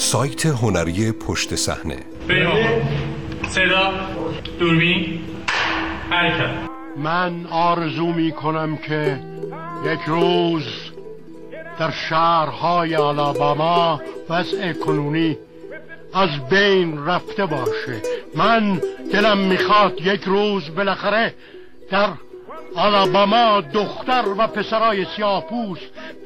سایت هنری پشت صحنه. صدا دوربین. حرکت. من آرزو می کنم که یک روز در شهرهای آلاباما وضع کنونی از بین رفته باشه. من دلم می‌خواد یک روز بالاخره در آلاباما دختر و پسرای سیاپوس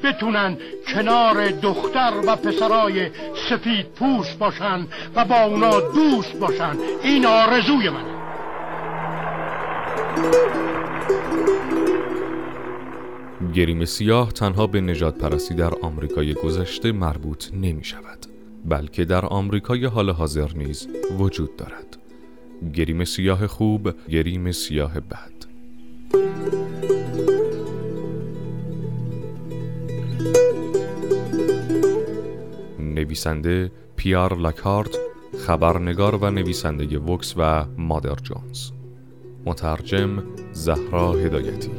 بتونن کنار دختر و پسرای سفید پوست باشن و با اونا دوست باشن. این آرزوی منه. گریم سیاه تنها به نجات پرستی در آمریکای گذشته مربوط نمی شود بلکه در آمریکای حال حاضر نیز وجود دارد. گریم سیاه خوب گریم سیاه بد. نویسنده پیار لاکارت خبرنگار و نویسنده وکس و مادر جونز. مترجم زهرا هدایتی.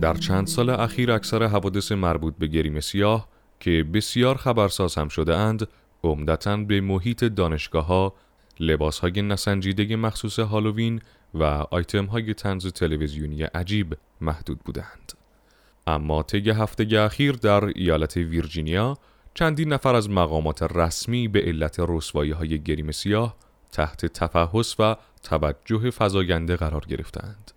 در چند سال اخیر اکثر حوادث مربوط به گریم سیاه که بسیار خبرساز هم شده اند عمدتا به محیط دانشگاه ها لباس های نسنجیده مخصوص هالووین و آیتم های تنز تلویزیونی عجیب محدود بودند. اما طی هفته اخیر در ایالت ویرجینیا چندین نفر از مقامات رسمی به علت رسوایی های گریم سیاه تحت تفحص و توجه فزاینده قرار گرفتند.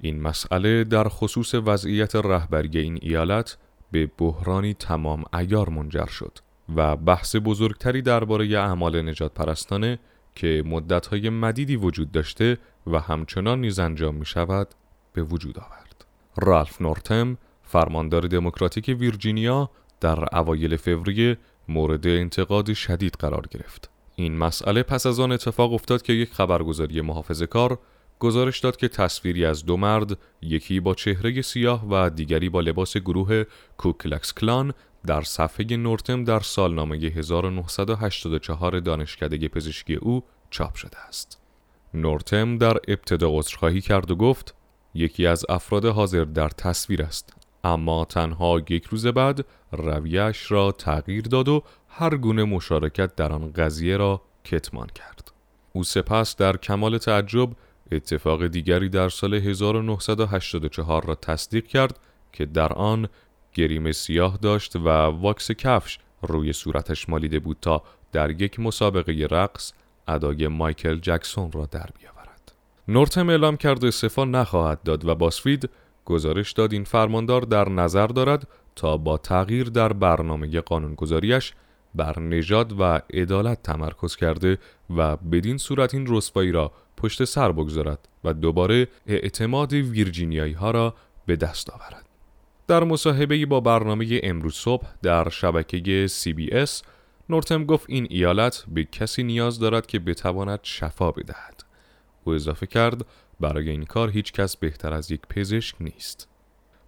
این مسئله در خصوص وضعیت رهبری این ایالت به بحرانی تمام ایار منجر شد و بحث بزرگتری درباره اعمال نجات پرستانه که مدتهای مدیدی وجود داشته و همچنان نیز انجام می شود به وجود آورد. رالف نورتم فرماندار دموکراتیک ویرجینیا در اوایل فوریه مورد انتقاد شدید قرار گرفت. این مسئله پس از آن اتفاق افتاد که یک خبرگزاری محافظه کار گزارش داد که تصویری از دو مرد یکی با چهره سیاه و دیگری با لباس گروه کوکلکس کلان در صفحه نورتم در سالنامه 1984 دانشکده پزشکی او چاپ شده است. نورتم در ابتدا عذرخواهی کرد و گفت یکی از افراد حاضر در تصویر است اما تنها یک روز بعد رویش را تغییر داد و هر گونه مشارکت در آن قضیه را کتمان کرد. او سپس در کمال تعجب اتفاق دیگری در سال 1984 را تصدیق کرد که در آن گریم سیاه داشت و واکس کفش روی صورتش مالیده بود تا در یک مسابقه رقص ادای مایکل جکسون را در بیاورد. نورتم اعلام کرد استعفا نخواهد داد و باسفید گزارش داد این فرماندار در نظر دارد تا با تغییر در برنامه قانونگذاریش بر نژاد و عدالت تمرکز کرده و بدین صورت این رسوایی را پشت سر بگذارد و دوباره اعتماد ویرجینیایی ها را به دست آورد. در مصاحبه با برنامه امروز صبح در شبکه CBS نورتم گفت این ایالت به کسی نیاز دارد که بتواند شفا بدهد. او اضافه کرد برای این کار هیچ کس بهتر از یک پزشک نیست.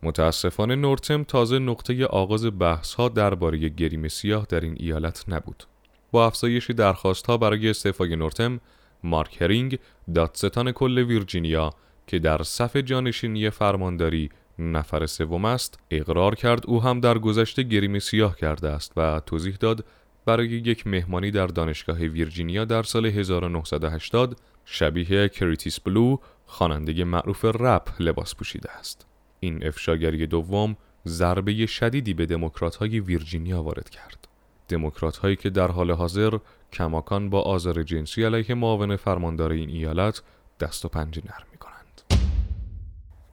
متاسفانه نورتم تازه نقطه آغاز بحث ها درباره گریم سیاه در این ایالت نبود. با افزایش درخواست ها برای استعفای نورتم، مارک هرینگ دادستان کل ویرجینیا که در صف جانشینی فرمانداری نفر سوم است اقرار کرد او هم در گذشته گریم سیاه کرده است و توضیح داد برای یک مهمانی در دانشگاه ویرجینیا در سال 1980 شبیه کرتیس بلو خواننده معروف رپ لباس پوشیده است این افشاگری دوم ضربه شدیدی به دموکرات های ویرجینیا وارد کرد دموکرات هایی که در حال حاضر کماکان با آزار جنسی علیه معاون فرماندار این ایالت دست و پنجه نرم می کنند.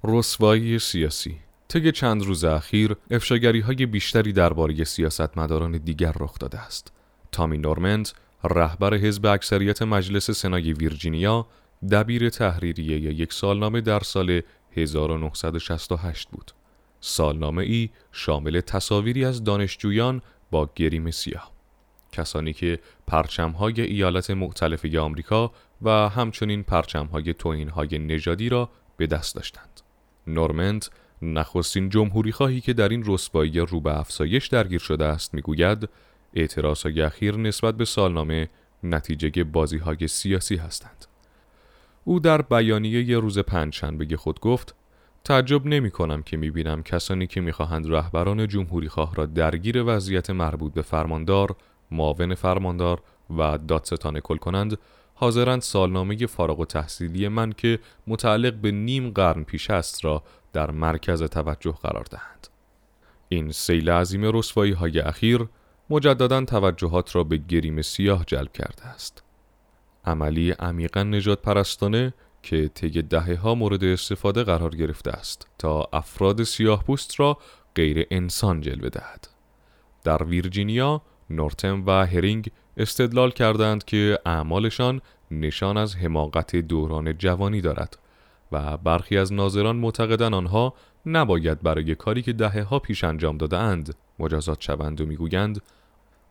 رسوایی سیاسی طی چند روز اخیر افشاگری های بیشتری درباره سیاستمداران دیگر رخ داده است. تامی نورمند رهبر حزب اکثریت مجلس سنای ویرجینیا دبیر تحریریه یک سالنامه در سال 1968 بود. سالنامه ای شامل تصاویری از دانشجویان با گریم سیاه. کسانی که پرچمهای ایالت مختلف آمریکا و همچنین پرچمهای توهینهای نژادی را به دست داشتند. نورمند نخستین جمهوری خواهی که در این رسوایی رو به افزایش درگیر شده است می‌گوید اعتراضهای اخیر نسبت به سالنامه نتیجه بازی های سیاسی هستند. او در بیانیه روز پنجشنبه خود گفت تعجب نمی کنم که می بینم کسانی که می خواهند رهبران جمهوری خواه را درگیر وضعیت مربوط به فرماندار، معاون فرماندار و دادستان کل کنند حاضرند سالنامه فارغ و تحصیلی من که متعلق به نیم قرن پیش است را در مرکز توجه قرار دهند. این سیل عظیم رسوایی های اخیر مجددا توجهات را به گریم سیاه جلب کرده است. عملی عمیقا نجات پرستانه که طی دهه ها مورد استفاده قرار گرفته است تا افراد سیاه پوست را غیر انسان جلوه دهد. در ویرجینیا، نورتم و هرینگ استدلال کردند که اعمالشان نشان از حماقت دوران جوانی دارد و برخی از ناظران معتقدند آنها نباید برای کاری که دهه ها پیش انجام داده اند مجازات شوند و می‌گویند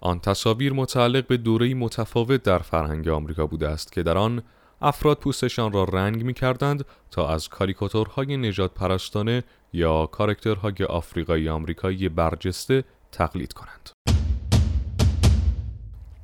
آن تصاویر متعلق به دوره متفاوت در فرهنگ آمریکا بوده است که در آن افراد پوستشان را رنگ می کردند تا از کاریکاتورهای نجات پرستانه یا کارکترهای آفریقایی آمریکایی برجسته تقلید کنند.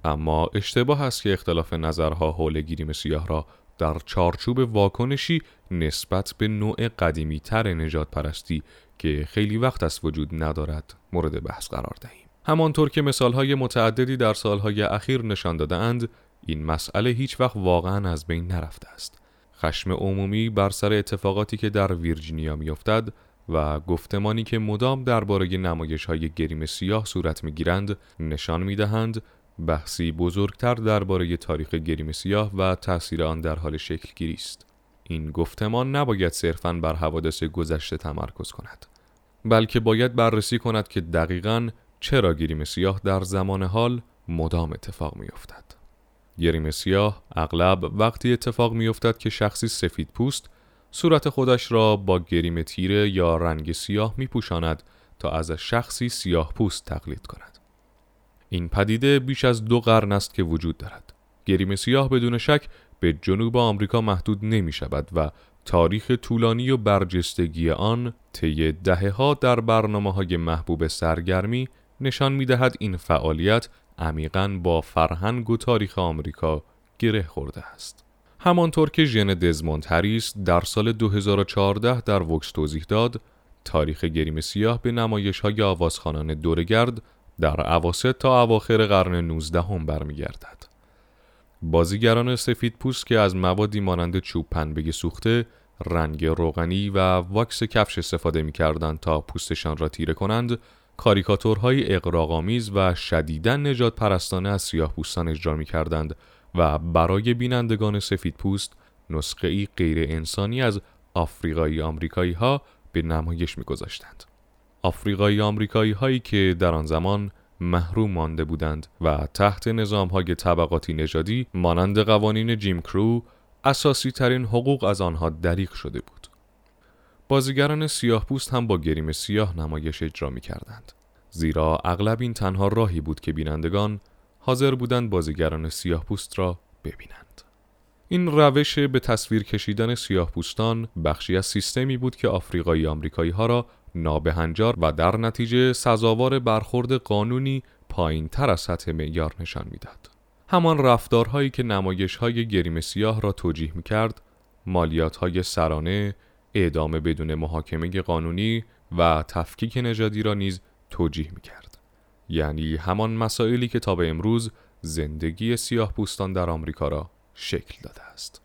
اما اشتباه است که اختلاف نظرها حول گیریم سیاه را در چارچوب واکنشی نسبت به نوع قدیمی تر نجات پرستی که خیلی وقت است وجود ندارد مورد بحث قرار دهیم. همانطور که مثالهای متعددی در سالهای اخیر نشان دادهاند این مسئله هیچ وقت واقعا از بین نرفته است. خشم عمومی بر سر اتفاقاتی که در ویرجینیا میافتد و گفتمانی که مدام درباره نمایش های گریم سیاه صورت می‌گیرند نشان می‌دهند بحثی بزرگتر درباره تاریخ گریم سیاه و تاثیر آن در حال شکل گیری است. این گفتمان نباید صرفاً بر حوادث گذشته تمرکز کند بلکه باید بررسی کند که دقیقاً چرا گریم سیاه در زمان حال مدام اتفاق می افتد. گریم سیاه اغلب وقتی اتفاق می افتد که شخصی سفید پوست صورت خودش را با گریم تیره یا رنگ سیاه می پوشاند تا از شخصی سیاه پوست تقلید کند. این پدیده بیش از دو قرن است که وجود دارد. گریم سیاه بدون شک به جنوب آمریکا محدود نمی شود و تاریخ طولانی و برجستگی آن طی دهه ها در برنامه های محبوب سرگرمی نشان می دهد این فعالیت عمیقا با فرهنگ و تاریخ آمریکا گره خورده است. همانطور که ژن دزموند هریس در سال 2014 در وکس توضیح داد، تاریخ گریم سیاه به نمایش های آوازخانان دورگرد در عواسط تا اواخر قرن 19 هم برمیگردد. بازیگران سفید پوست که از موادی مانند چوب پنبه سوخته، رنگ روغنی و واکس کفش استفاده می کردند تا پوستشان را تیره کنند، کاریکاتورهای اقراغامیز و شدیدن نجات پرستانه از سیاه پوستان اجرا می کردند و برای بینندگان سفید پوست نسخه ای غیر انسانی از آفریقایی آمریکایی ها به نمایش می گذاشتند. آفریقایی آمریکایی هایی که در آن زمان محروم مانده بودند و تحت نظام های طبقاتی نژادی مانند قوانین جیم کرو اساسی ترین حقوق از آنها دریغ شده بود. بازیگران سیاه پوست هم با گریم سیاه نمایش اجرا می کردند. زیرا اغلب این تنها راهی بود که بینندگان حاضر بودند بازیگران سیاه پوست را ببینند. این روش به تصویر کشیدن سیاه پوستان بخشی از سیستمی بود که آفریقایی آمریکایی ها را نابهنجار و در نتیجه سزاوار برخورد قانونی پایین تر از سطح معیار نشان می‌داد. همان رفتارهایی که نمایش های گریم سیاه را توجیه می کرد، مالیات های سرانه، اعدام بدون محاکمه قانونی و تفکیک نژادی را نیز توجیه می کرد. یعنی همان مسائلی که تا به امروز زندگی سیاه پوستان در آمریکا را شکل داده است.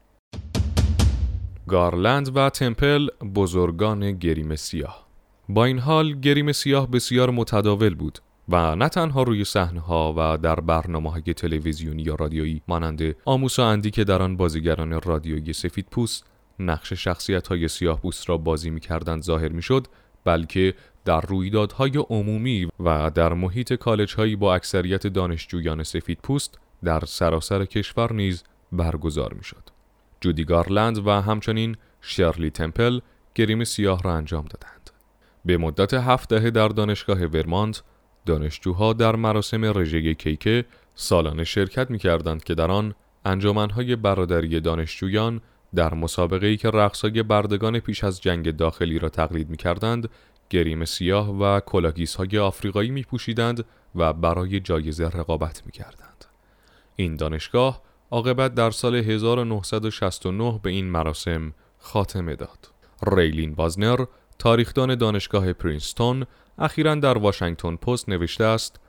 گارلند و تمپل بزرگان گریم سیاه با این حال گریم سیاه بسیار متداول بود و نه تنها روی ها و در برنامه های تلویزیونی یا رادیویی مانند آموس و اندی که در آن بازیگران رادیویی سفید پوست نقش شخصیت های سیاه پوست را بازی می کردن ظاهر می شد بلکه در رویدادهای عمومی و در محیط کالج هایی با اکثریت دانشجویان سفید پوست در سراسر کشور نیز برگزار می شد. جودی گارلند و همچنین شرلی تمپل گریم سیاه را انجام دادند. به مدت هفت دهه در دانشگاه ورمانت دانشجوها در مراسم رژه کیکه سالانه شرکت می کردند که در آن انجمنهای برادری دانشجویان در مسابقه ای که رقصای بردگان پیش از جنگ داخلی را تقلید می کردند گریم سیاه و کلاه‌گیس های آفریقایی می پوشیدند و برای جایزه رقابت می کردند. این دانشگاه عاقبت در سال 1969 به این مراسم خاتمه داد. ری لین بارنز تاریخدان دانشگاه پرینستون اخیرا در واشنگتن پست نوشته است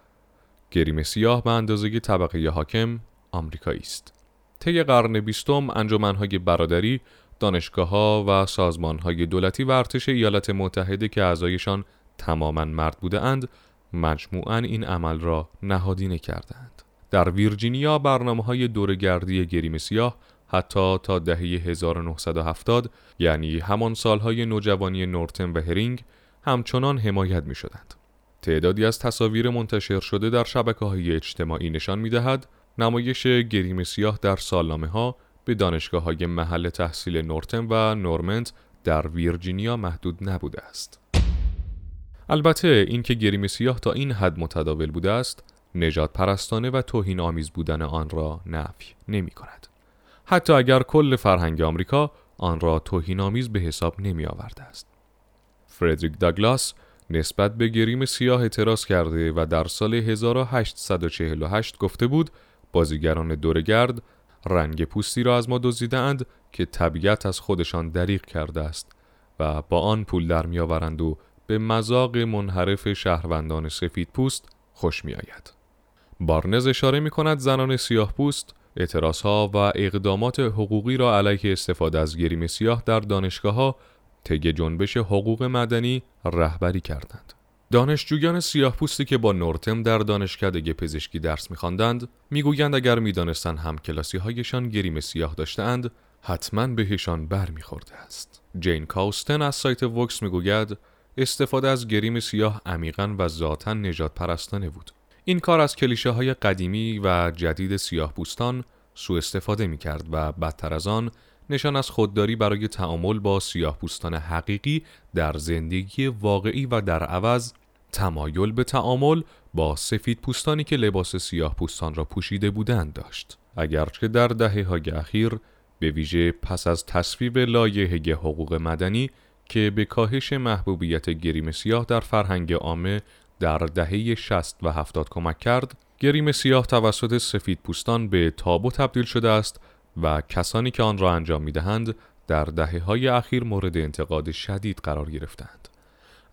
گریم سیاه به اندازه طبقه حاکم آمریکایی است. طی قرن بیستم انجمنهای برادری دانشگاه و سازمان های دولتی و ارتش ایالات متحده که اعضایشان تماما مرد بوده اند مجموعا این عمل را نهادینه کردند. در ویرجینیا برنامه های دورگردی گریم سیاه حتی تا دهه 1970 یعنی همان سالهای نوجوانی نورتن و هرینگ همچنان حمایت می شدند. تعدادی از تصاویر منتشر شده در شبکه های اجتماعی نشان می دهد نمایش گریم سیاه در سالنامه ها به دانشگاه های محل تحصیل نورتن و نورمنت در ویرجینیا محدود نبوده است. البته اینکه گریم سیاه تا این حد متداول بوده است نجات پرستانه و توهین آمیز بودن آن را نفی نمی کند. حتی اگر کل فرهنگ آمریکا آن را توهین آمیز به حساب نمی آورده است. فردریک داگلاس نسبت به گریم سیاه اعتراض کرده و در سال 1848 گفته بود بازیگران دورگرد رنگ پوستی را از ما دزدیدهاند که طبیعت از خودشان دریغ کرده است و با آن پول در میآورند و به مذاق منحرف شهروندان سفید پوست خوش می آید. بارنز اشاره می کند زنان سیاه پوست اعتراضها و اقدامات حقوقی را علیه استفاده از گریم سیاه در دانشگاه ها طی جنبش حقوق مدنی رهبری کردند. دانشجویان سیاه پوستی که با نورتم در دانشکده پزشکی درس میخواندند می‌گویند اگر می‌دانستند هم کلاسی هایشان گریم سیاه داشتند حتما بهشان بر میخورده است. جین کاوستن از سایت وکس می‌گوید استفاده از گریم سیاه عمیقا و ذاتا نجات پرستانه بود. این کار از کلیشه های قدیمی و جدید سیاه پوستان سوء استفاده می کرد و بدتر از آن نشان از خودداری برای تعامل با سیاه پوستان حقیقی در زندگی واقعی و در عوض تمایل به تعامل با سفید پوستانی که لباس سیاه پوستان را پوشیده بودند داشت. اگرچه در دهه های اخیر به ویژه پس از تصویب لایحه حقوق مدنی که به کاهش محبوبیت گریم سیاه در فرهنگ عامه در دهه 60 و 70 کمک کرد گریم سیاه توسط سفید پوستان به تابو تبدیل شده است و کسانی که آن را انجام می دهند در دهه های اخیر مورد انتقاد شدید قرار گرفتند.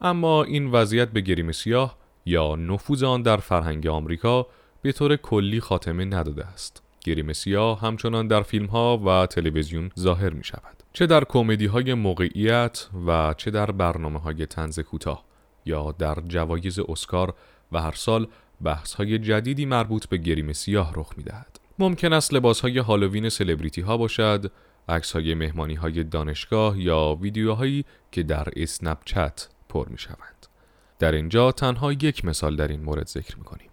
اما این وضعیت به گریم سیاه یا نفوذ آن در فرهنگ آمریکا به طور کلی خاتمه نداده است. گریم سیاه همچنان در فیلم ها و تلویزیون ظاهر می شود. چه در کمدی های موقعیت و چه در برنامه های تنز کوتاه یا در جوایز اسکار و هر سال بحث های جدیدی مربوط به گریم سیاه رخ می دهد. ممکن است لباس های هالووین سلبریتی ها باشد، عکس های مهمانی های دانشگاه یا ویدیوهایی که در اسنپ چت پر می شوند. در اینجا تنها یک مثال در این مورد ذکر می کنیم.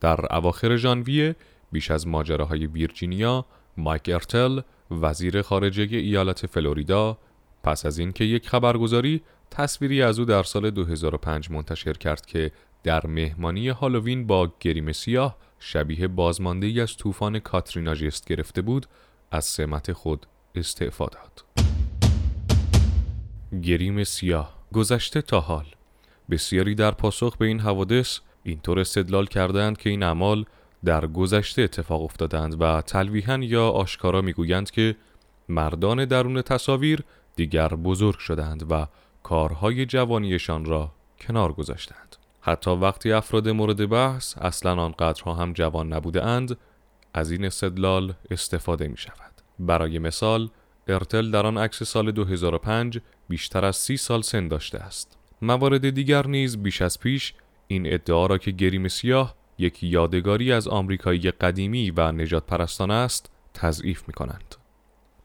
در اواخر ژانویه بیش از ماجراهای ویرجینیا، مایک ارتل وزیر خارجه ایالت فلوریدا پس از اینکه یک خبرگزاری تصویری از او در سال 2005 منتشر کرد که در مهمانی هالووین با گریم سیاه شبیه بازمانده از طوفان کاترینا جست گرفته بود از سمت خود استعفا داد. گریم سیاه گذشته تا حال بسیاری در پاسخ به این حوادث اینطور استدلال کردند که این اعمال در گذشته اتفاق افتادند و تلویحا یا آشکارا می‌گویند که مردان درون تصاویر دیگر بزرگ شدند و کارهای جوانیشان را کنار گذاشتند. حتی وقتی افراد مورد بحث اصلا آنقدرها هم جوان نبوده اند از این استدلال استفاده می شود. برای مثال ارتل در آن عکس سال 2005 بیشتر از سی سال سن داشته است. موارد دیگر نیز بیش از پیش این ادعا را که گریم سیاه یک یادگاری از آمریکایی قدیمی و نجات پرستانه است تضعیف می کنند.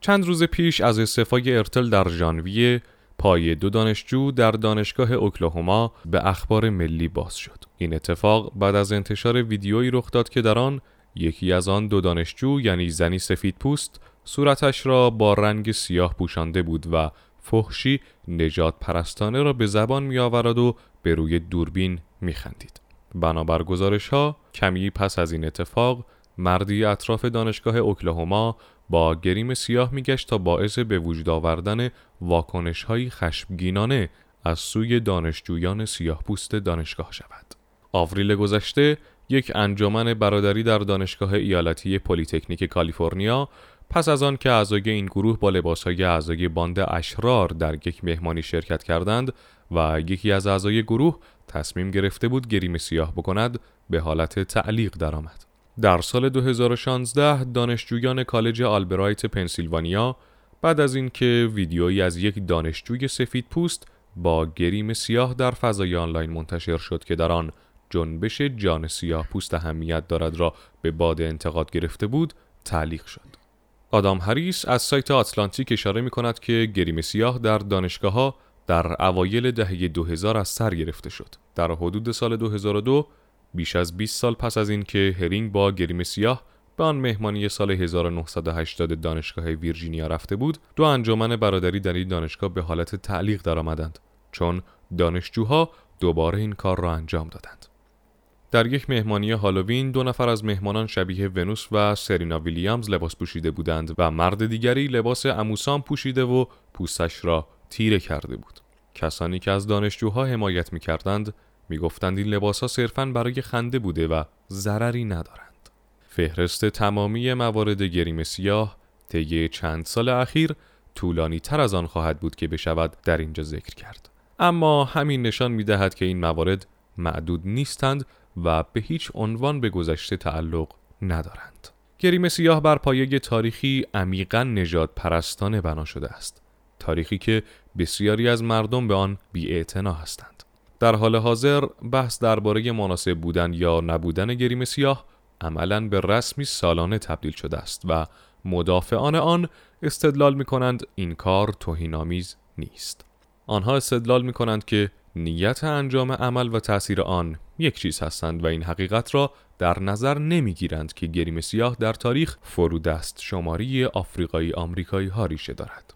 چند روز پیش از استعفای ارتل در ژانویه پای دو دانشجو در دانشگاه اوکلاهوما به اخبار ملی باز شد. این اتفاق بعد از انتشار ویدیویی رخ داد که در آن یکی از آن دو دانشجو یعنی زنی سفید پوست صورتش را با رنگ سیاه پوشانده بود و فحشی نجات پرستانه را به زبان می آورد و به روی دوربین می خندید. بنابر گزارش ها کمی پس از این اتفاق مردی اطراف دانشگاه اوکلاهوما با گریم سیاه میگشت تا باعث به وجود آوردن واکنش های خشمگینانه از سوی دانشجویان سیاه پوست دانشگاه شود. آوریل گذشته یک انجمن برادری در دانشگاه ایالتی پلیتکنیک کالیفرنیا پس از آن که اعضای این گروه با لباسهای اعضای باند اشرار در یک مهمانی شرکت کردند و یکی از اعضای گروه تصمیم گرفته بود گریم سیاه بکند به حالت تعلیق درآمد. در سال 2016 دانشجویان کالج آلبرایت پنسیلوانیا بعد از اینکه ویدیویی از یک دانشجوی سفید پوست با گریم سیاه در فضای آنلاین منتشر شد که در آن جنبش جان سیاه پوست اهمیت دارد را به باد انتقاد گرفته بود تعلیق شد. آدام هریس از سایت آتلانتیک اشاره می کند که گریم سیاه در دانشگاه ها در اوایل دهه 2000 از سر گرفته شد. در حدود سال 2002 بیش از 20 سال پس از اینکه هرینگ با گریم سیاه به آن مهمانی سال 1980 دانشگاه ویرجینیا رفته بود دو انجمن برادری در این دانشگاه به حالت تعلیق درآمدند چون دانشجوها دوباره این کار را انجام دادند. در یک مهمانی هالووین دو نفر از مهمانان شبیه ونوس و سرینا ویلیامز لباس پوشیده بودند و مرد دیگری لباس اموسان پوشیده و پوستش را تیره کرده بود. کسانی که از دانشجوها حمایت می کردند می گفتند این لباس ها صرفاً برای خنده بوده و ضرری ندارند. فهرست تمامی موارد گریم سیاه طی چند سال اخیر طولانی تر از آن خواهد بود که بشود در اینجا ذکر کرد. اما همین نشان می دهد که این موارد معدود نیستند و به هیچ عنوان به گذشته تعلق ندارند. گریم سیاه بر پایه تاریخی عمیقا نجات پرستانه بنا شده است. تاریخی که بسیاری از مردم به آن بی هستند. در حال حاضر بحث درباره مناسب بودن یا نبودن گریم سیاه عملا به رسمی سالانه تبدیل شده است و مدافعان آن استدلال می کنند این کار توهینآمیز نیست. آنها استدلال می کنند که نیت انجام عمل و تأثیر آن یک چیز هستند و این حقیقت را در نظر نمی گیرند که گریم سیاه در تاریخ فرودست شماری آفریقایی آمریکایی ها ریشه دارد.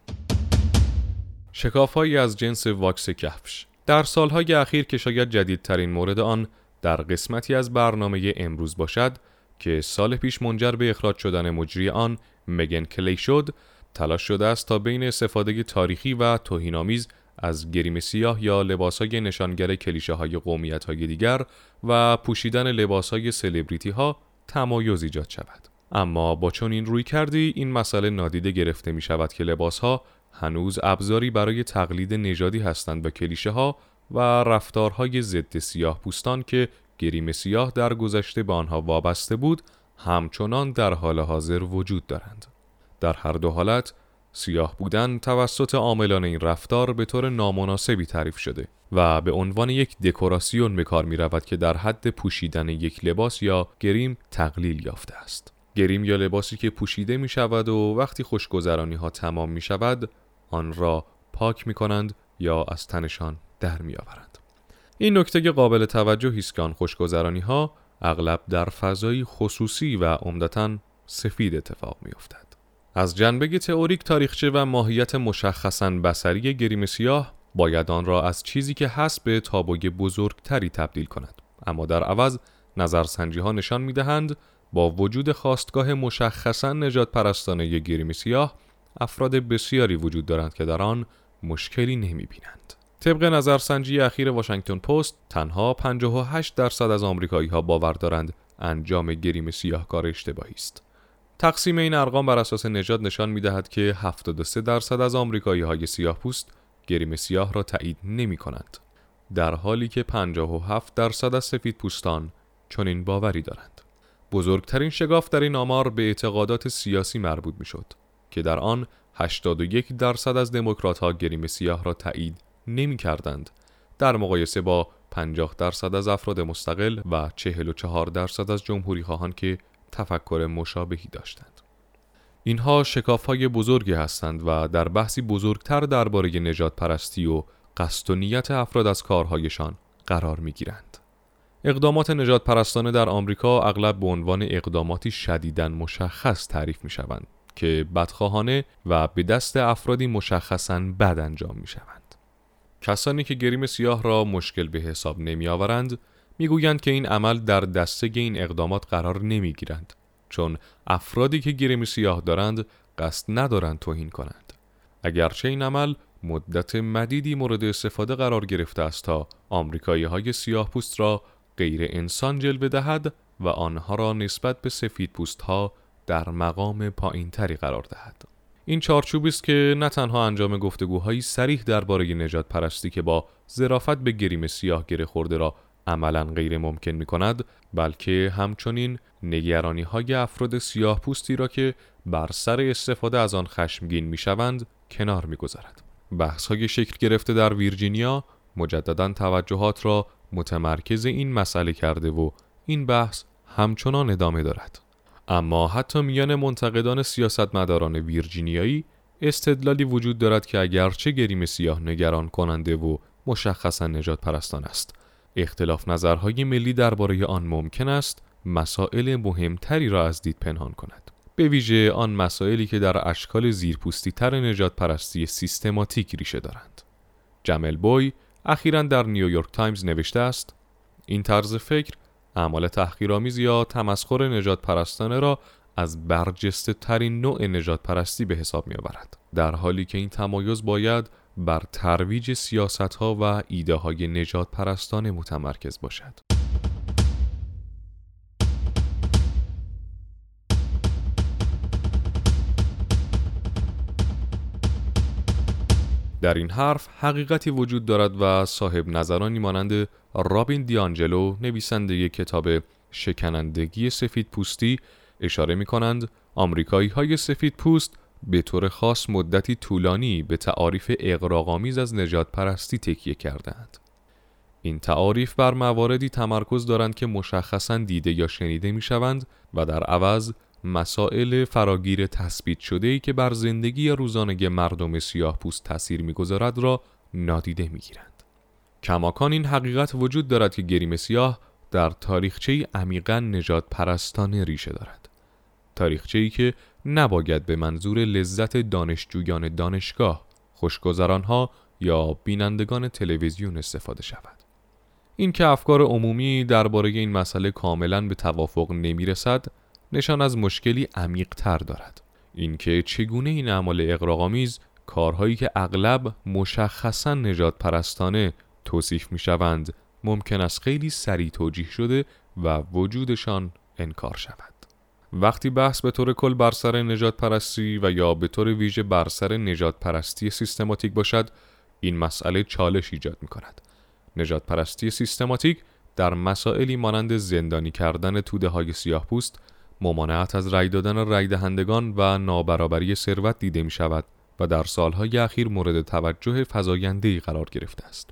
شکافهایی از جنس واکس کفش در سالهای اخیر که شاید جدیدترین مورد آن در قسمتی از برنامه امروز باشد که سال پیش منجر به اخراج شدن مجری آن مگن کلی شد تلاش شده است تا بین استفاده تاریخی و توهینآمیز از گریم سیاه یا لباسهای نشانگر کلیشه های قومیت های دیگر و پوشیدن لباس های سلبریتی ها تمایز ایجاد شود. اما با چون این روی کردی این مسئله نادیده گرفته می شود که لباس ها هنوز ابزاری برای تقلید نژادی هستند و کلیشه ها و رفتارهای ضد سیاه پوستان که گریم سیاه در گذشته به آنها وابسته بود همچنان در حال حاضر وجود دارند در هر دو حالت سیاه بودن توسط عاملان این رفتار به طور نامناسبی تعریف شده و به عنوان یک دکوراسیون به کار می رود که در حد پوشیدن یک لباس یا گریم تقلیل یافته است. گریم یا لباسی که پوشیده می شود و وقتی خوشگذرانی ها تمام می شود آن را پاک می کنند یا از تنشان در می آورند. این نکته قابل توجهی است که آن خوشگذرانی ها اغلب در فضایی خصوصی و عمدتا سفید اتفاق می افتد. از جنبه تئوریک تاریخچه و ماهیت مشخصا بسری گریم سیاه باید آن را از چیزی که هست به تابوی بزرگتری تبدیل کند اما در عوض نظرسنجی ها نشان می دهند با وجود خواستگاه مشخصا نجات پرستانه گریم سیاه افراد بسیاری وجود دارند که در آن مشکلی نمی بینند. طبق نظرسنجی اخیر واشنگتن پست تنها 58 درصد از آمریکایی ها باور دارند انجام گریم سیاه کار اشتباهی است. تقسیم این ارقام بر اساس نژاد نشان می دهد که 73 درصد از آمریکایی های سیاه پوست گریم سیاه را تایید نمی کنند. در حالی که 57 درصد از سفید پوستان چنین باوری دارند. بزرگترین شگاف در این آمار به اعتقادات سیاسی مربوط می شد که در آن 81 درصد از دموکرات ها گریم سیاه را تایید نمی کردند در مقایسه با 50 درصد از افراد مستقل و 44 درصد از جمهوری خواهان که تفکر مشابهی داشتند. اینها شکاف های بزرگی هستند و در بحثی بزرگتر درباره نجات پرستی و قصد و نیت افراد از کارهایشان قرار می گیرند. اقدامات نجات پرستانه در آمریکا اغلب به عنوان اقداماتی شدیداً مشخص تعریف می شوند که بدخواهانه و به دست افرادی مشخصاً بد انجام می شوند. کسانی که گریم سیاه را مشکل به حساب نمی آورند می‌گویند که این عمل در دسته این اقدامات قرار نمی گیرند چون افرادی که گریم سیاه دارند قصد ندارند توهین کنند اگرچه این عمل مدت مدیدی مورد استفاده قرار گرفته است تا آمریکایی های سیاه پوست را غیر انسان جلوه دهد و آنها را نسبت به سفید پوست ها در مقام پایینتری قرار دهد این چارچوبی است که نه تنها انجام گفتگوهایی سریح درباره نجات پرستی که با ظرافت به گریم سیاه گره خورده را عملا غیر ممکن می کند بلکه همچنین نگرانی های افراد سیاه پوستی را که بر سر استفاده از آن خشمگین می شوند کنار می گذارد. بحث های شکل گرفته در ویرجینیا مجددا توجهات را متمرکز این مسئله کرده و این بحث همچنان ادامه دارد. اما حتی میان منتقدان سیاستمداران ویرجینیایی استدلالی وجود دارد که اگرچه گریم سیاه نگران کننده و مشخصا نجات پرستان است. اختلاف نظرهای ملی درباره آن ممکن است مسائل مهمتری را از دید پنهان کند. به ویژه آن مسائلی که در اشکال زیرپوستی تر نجات پرستی سیستماتیک ریشه دارند. جمل بویی اخیرا در نیویورک تایمز نوشته است این طرز فکر اعمال تحقیرآمیز یا تمسخر نژادپرستانه را از برجسته ترین نوع نژادپرستی به حساب می آورد. در حالی که این تمایز باید بر ترویج سیاست ها و ایده های نژادپرستانه متمرکز باشد. در این حرف حقیقتی وجود دارد و صاحب نظرانی مانند رابین دیانجلو نویسنده کتاب شکنندگی سفید پوستی اشاره می کنند آمریکایی های سفید پوست به طور خاص مدتی طولانی به تعاریف اقراغامیز از نجات پرستی تکیه کردند. این تعاریف بر مواردی تمرکز دارند که مشخصا دیده یا شنیده می شوند و در عوض مسائل فراگیر تثبیت شده ای که بر زندگی روزانه مردم سیاه پوست تاثیر می‌گذارد را نادیده می‌گیرند. کماکان این حقیقت وجود دارد که گریم سیاه در تاریخچه عمیقا نجات پرستانه ریشه دارد. تاریخچه ای که نباید به منظور لذت دانشجویان دانشگاه، خوشگذرانها یا بینندگان تلویزیون استفاده شود. این که افکار عمومی درباره این مسئله کاملا به توافق نمی رسد نشان از مشکلی عمیق تر دارد. اینکه چگونه این اعمال اقراق‌آمیز کارهایی که اغلب مشخصا نجات پرستانه توصیف می شوند ممکن است خیلی سریع توجیه شده و وجودشان انکار شود. وقتی بحث به طور کل بر سر نجات پرستی و یا به طور ویژه بر سر نجات پرستی سیستماتیک باشد این مسئله چالش ایجاد می کند نجات پرستی سیستماتیک در مسائلی مانند زندانی کردن توده های سیاه پوست ممانعت از رأی دادن رأی دهندگان و نابرابری ثروت دیده می شود و در سالهای اخیر مورد توجه فزاینده قرار گرفته است.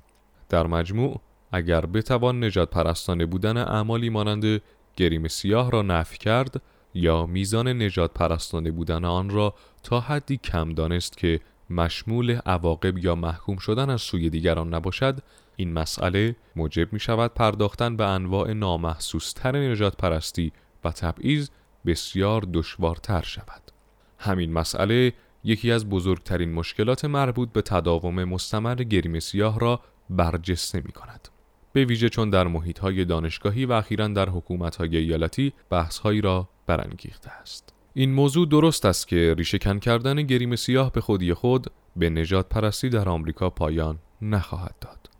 در مجموع اگر بتوان نجات پرستانه بودن اعمالی مانند گریم سیاه را نفی کرد یا میزان نجات پرستانه بودن آن را تا حدی کم دانست که مشمول عواقب یا محکوم شدن از سوی دیگران نباشد این مسئله موجب می شود پرداختن به انواع نامحسوستر نجات پرستی و تبعیض بسیار دشوارتر شود همین مسئله یکی از بزرگترین مشکلات مربوط به تداوم مستمر گریم سیاه را برجسته می کند. به ویژه چون در محیط های دانشگاهی و اخیرا در حکومت های ایالتی بحث را برانگیخته است. این موضوع درست است که ریشه کن کردن گریم سیاه به خودی خود به نجات پرستی در آمریکا پایان نخواهد داد.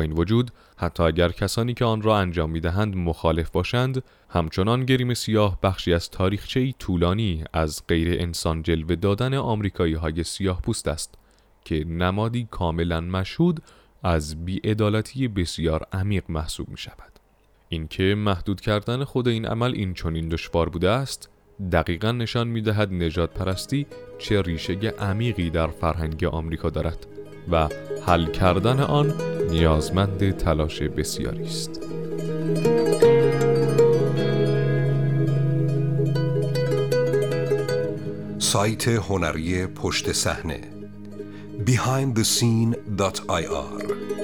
این وجود حتی اگر کسانی که آن را انجام می دهند مخالف باشند همچنان گریم سیاه بخشی از تاریخچه طولانی از غیر انسان جلوه دادن آمریکایی های سیاه پوست است که نمادی کاملا مشهود از بیعدالتی بسیار عمیق محسوب می شود اینکه محدود کردن خود این عمل این چنین دشوار بوده است دقیقا نشان می دهد نجات پرستی چه ریشه عمیقی در فرهنگ آمریکا دارد و حل کردن آن نیازمند تلاش بسیاری است. سایت هنری پشت صحنه behindthescene.ir